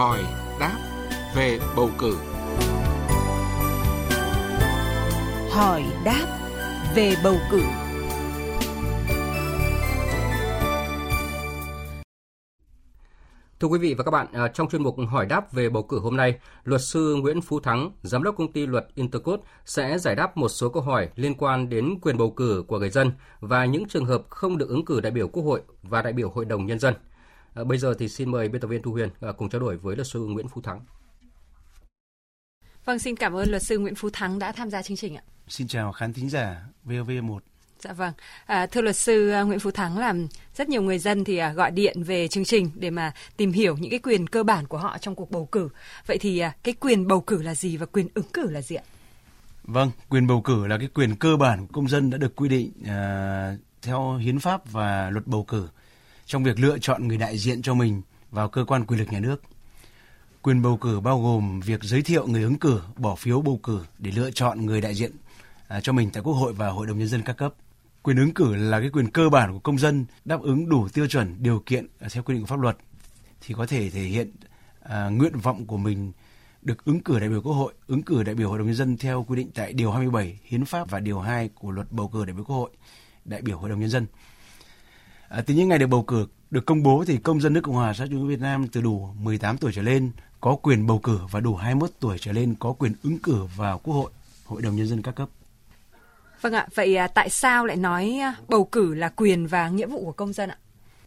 hỏi đáp về bầu cử. Hỏi đáp về bầu cử. Thưa quý vị và các bạn, à, trong chuyên mục hỏi đáp về bầu cử hôm nay, luật sư Nguyễn Phú Thắng, giám đốc công ty luật Intercos sẽ giải đáp một số câu hỏi liên quan đến quyền bầu cử của người dân và những trường hợp không được ứng cử đại biểu Quốc hội và đại biểu Hội đồng nhân dân. À, bây giờ thì xin mời biên tập viên Thu Huyền à, cùng trao đổi với luật sư Nguyễn Phú Thắng. Vâng, xin cảm ơn luật sư Nguyễn Phú Thắng đã tham gia chương trình ạ. Xin chào khán thính giả VOV1. Dạ vâng, à, thưa luật sư à, Nguyễn Phú Thắng là rất nhiều người dân thì à, gọi điện về chương trình để mà tìm hiểu những cái quyền cơ bản của họ trong cuộc bầu cử. Vậy thì à, cái quyền bầu cử là gì và quyền ứng cử là gì ạ? Vâng, quyền bầu cử là cái quyền cơ bản của công dân đã được quy định à, theo hiến pháp và luật bầu cử trong việc lựa chọn người đại diện cho mình vào cơ quan quyền lực nhà nước. Quyền bầu cử bao gồm việc giới thiệu người ứng cử, bỏ phiếu bầu cử để lựa chọn người đại diện à, cho mình tại Quốc hội và Hội đồng nhân dân các cấp. Quyền ứng cử là cái quyền cơ bản của công dân đáp ứng đủ tiêu chuẩn điều kiện à, theo quy định của pháp luật thì có thể thể hiện à, nguyện vọng của mình được ứng cử đại biểu Quốc hội, ứng cử đại biểu Hội đồng nhân dân theo quy định tại điều 27 Hiến pháp và điều 2 của luật bầu cử đại biểu Quốc hội, đại biểu Hội đồng nhân dân. À, từ những ngày được bầu cử được công bố thì công dân nước Cộng hòa xã hội chủ nghĩa Việt Nam từ đủ 18 tuổi trở lên có quyền bầu cử và đủ 21 tuổi trở lên có quyền ứng cử vào Quốc hội, Hội đồng nhân dân các cấp. Vâng ạ, vậy à, tại sao lại nói à, bầu cử là quyền và nghĩa vụ của công dân ạ?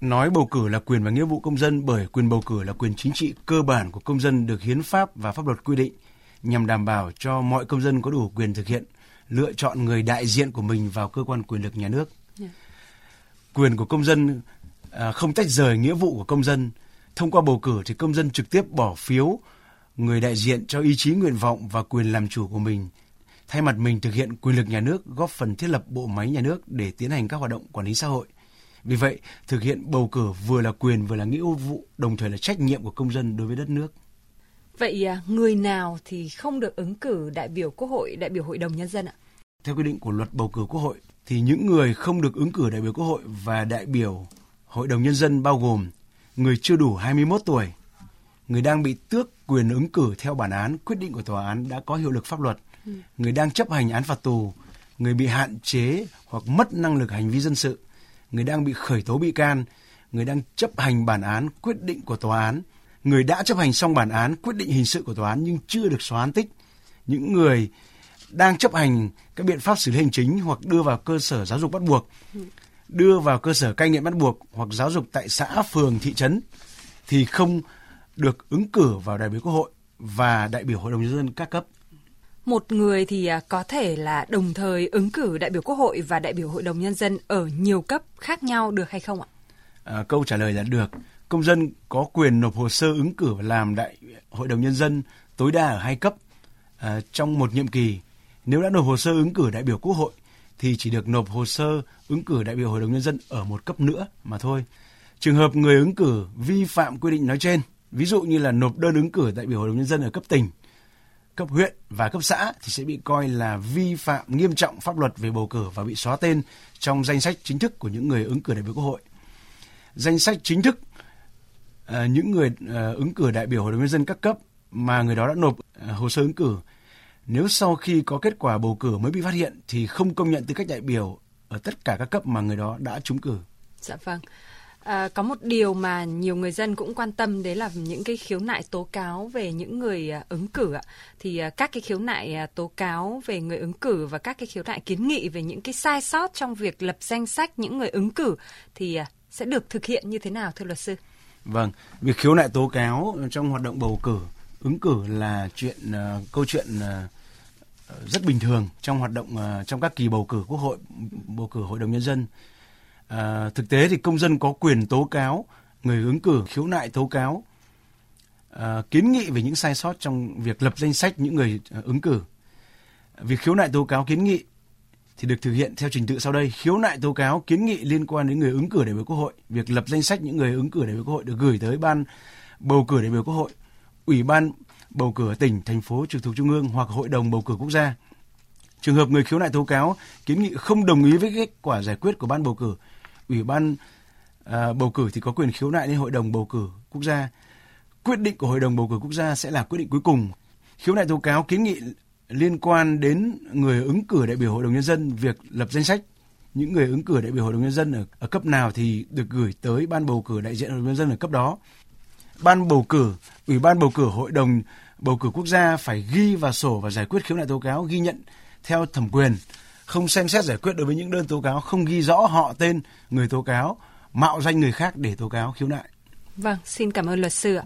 Nói bầu cử là quyền và nghĩa vụ công dân bởi quyền bầu cử là quyền chính trị cơ bản của công dân được hiến pháp và pháp luật quy định nhằm đảm bảo cho mọi công dân có đủ quyền thực hiện lựa chọn người đại diện của mình vào cơ quan quyền lực nhà nước. Yeah. Quyền của công dân à, không tách rời nghĩa vụ của công dân. Thông qua bầu cử thì công dân trực tiếp bỏ phiếu người đại diện cho ý chí nguyện vọng và quyền làm chủ của mình thay mặt mình thực hiện quyền lực nhà nước góp phần thiết lập bộ máy nhà nước để tiến hành các hoạt động quản lý xã hội. Vì vậy, thực hiện bầu cử vừa là quyền vừa là nghĩa vụ, đồng thời là trách nhiệm của công dân đối với đất nước. Vậy à, người nào thì không được ứng cử đại biểu Quốc hội, đại biểu Hội đồng Nhân dân ạ? Theo quy định của luật bầu cử Quốc hội, thì những người không được ứng cử đại biểu Quốc hội và đại biểu Hội đồng Nhân dân bao gồm người chưa đủ 21 tuổi, người đang bị tước quyền ứng cử theo bản án quyết định của tòa án đã có hiệu lực pháp luật – người đang chấp hành án phạt tù, người bị hạn chế hoặc mất năng lực hành vi dân sự, người đang bị khởi tố bị can, người đang chấp hành bản án quyết định của tòa án, người đã chấp hành xong bản án quyết định hình sự của tòa án nhưng chưa được xóa án tích, những người đang chấp hành các biện pháp xử lý hành chính hoặc đưa vào cơ sở giáo dục bắt buộc, đưa vào cơ sở cai nghiện bắt buộc hoặc giáo dục tại xã, phường, thị trấn thì không được ứng cử vào đại biểu Quốc hội và đại biểu Hội đồng nhân dân các cấp một người thì à, có thể là đồng thời ứng cử đại biểu Quốc hội và đại biểu Hội đồng Nhân dân ở nhiều cấp khác nhau được hay không ạ? À, câu trả lời là được. Công dân có quyền nộp hồ sơ ứng cử làm đại Hội đồng Nhân dân tối đa ở hai cấp à, trong một nhiệm kỳ. Nếu đã nộp hồ sơ ứng cử đại biểu Quốc hội thì chỉ được nộp hồ sơ ứng cử đại biểu Hội đồng Nhân dân ở một cấp nữa mà thôi. Trường hợp người ứng cử vi phạm quy định nói trên, ví dụ như là nộp đơn ứng cử đại biểu Hội đồng Nhân dân ở cấp tỉnh cấp huyện và cấp xã thì sẽ bị coi là vi phạm nghiêm trọng pháp luật về bầu cử và bị xóa tên trong danh sách chính thức của những người ứng cử đại biểu Quốc hội. Danh sách chính thức ờ, những người ờ, ứng cử đại biểu Hội đồng nhân dân các cấp mà người đó đã nộp ờ, hồ sơ ứng cử nếu sau khi có kết quả bầu cử mới bị phát hiện thì không công nhận tư cách đại biểu ở tất cả các cấp mà người đó đã trúng cử. Dạ vâng. À, có một điều mà nhiều người dân cũng quan tâm đấy là những cái khiếu nại tố cáo về những người à, ứng cử ạ. Thì à, các cái khiếu nại à, tố cáo về người ứng cử và các cái khiếu nại kiến nghị về những cái sai sót trong việc lập danh sách những người ứng cử thì sẽ được thực hiện như thế nào thưa luật sư? Vâng, việc khiếu nại tố cáo trong hoạt động bầu cử, ứng cử là chuyện uh, câu chuyện uh, rất bình thường trong hoạt động uh, trong các kỳ bầu cử quốc hội, bầu cử hội đồng nhân dân À, thực tế thì công dân có quyền tố cáo người ứng cử khiếu nại tố cáo à, kiến nghị về những sai sót trong việc lập danh sách những người ứng cử. Việc khiếu nại tố cáo kiến nghị thì được thực hiện theo trình tự sau đây. Khiếu nại tố cáo kiến nghị liên quan đến người ứng cử đại biểu Quốc hội, việc lập danh sách những người ứng cử đại biểu Quốc hội được gửi tới ban bầu cử đại biểu Quốc hội, ủy ban bầu cử tỉnh, thành phố trực thuộc trung ương hoặc hội đồng bầu cử quốc gia. Trường hợp người khiếu nại tố cáo kiến nghị không đồng ý với kết quả giải quyết của ban bầu cử ủy ban à, bầu cử thì có quyền khiếu nại lên hội đồng bầu cử quốc gia quyết định của Hội đồng bầu cử quốc gia sẽ là quyết định cuối cùng. Khiếu nại tố cáo kiến nghị liên quan đến người ứng cử đại biểu Hội đồng nhân dân việc lập danh sách những người ứng cử đại biểu Hội đồng nhân dân ở, ở cấp nào thì được gửi tới ban bầu cử đại diện Hội đồng nhân dân ở cấp đó. Ban bầu cử, Ủy ban bầu cử Hội đồng bầu cử quốc gia phải ghi vào sổ và giải quyết khiếu nại tố cáo ghi nhận theo thẩm quyền, không xem xét giải quyết đối với những đơn tố cáo không ghi rõ họ tên người tố cáo, mạo danh người khác để tố cáo khiếu nại. Vâng, xin cảm ơn luật sư ạ.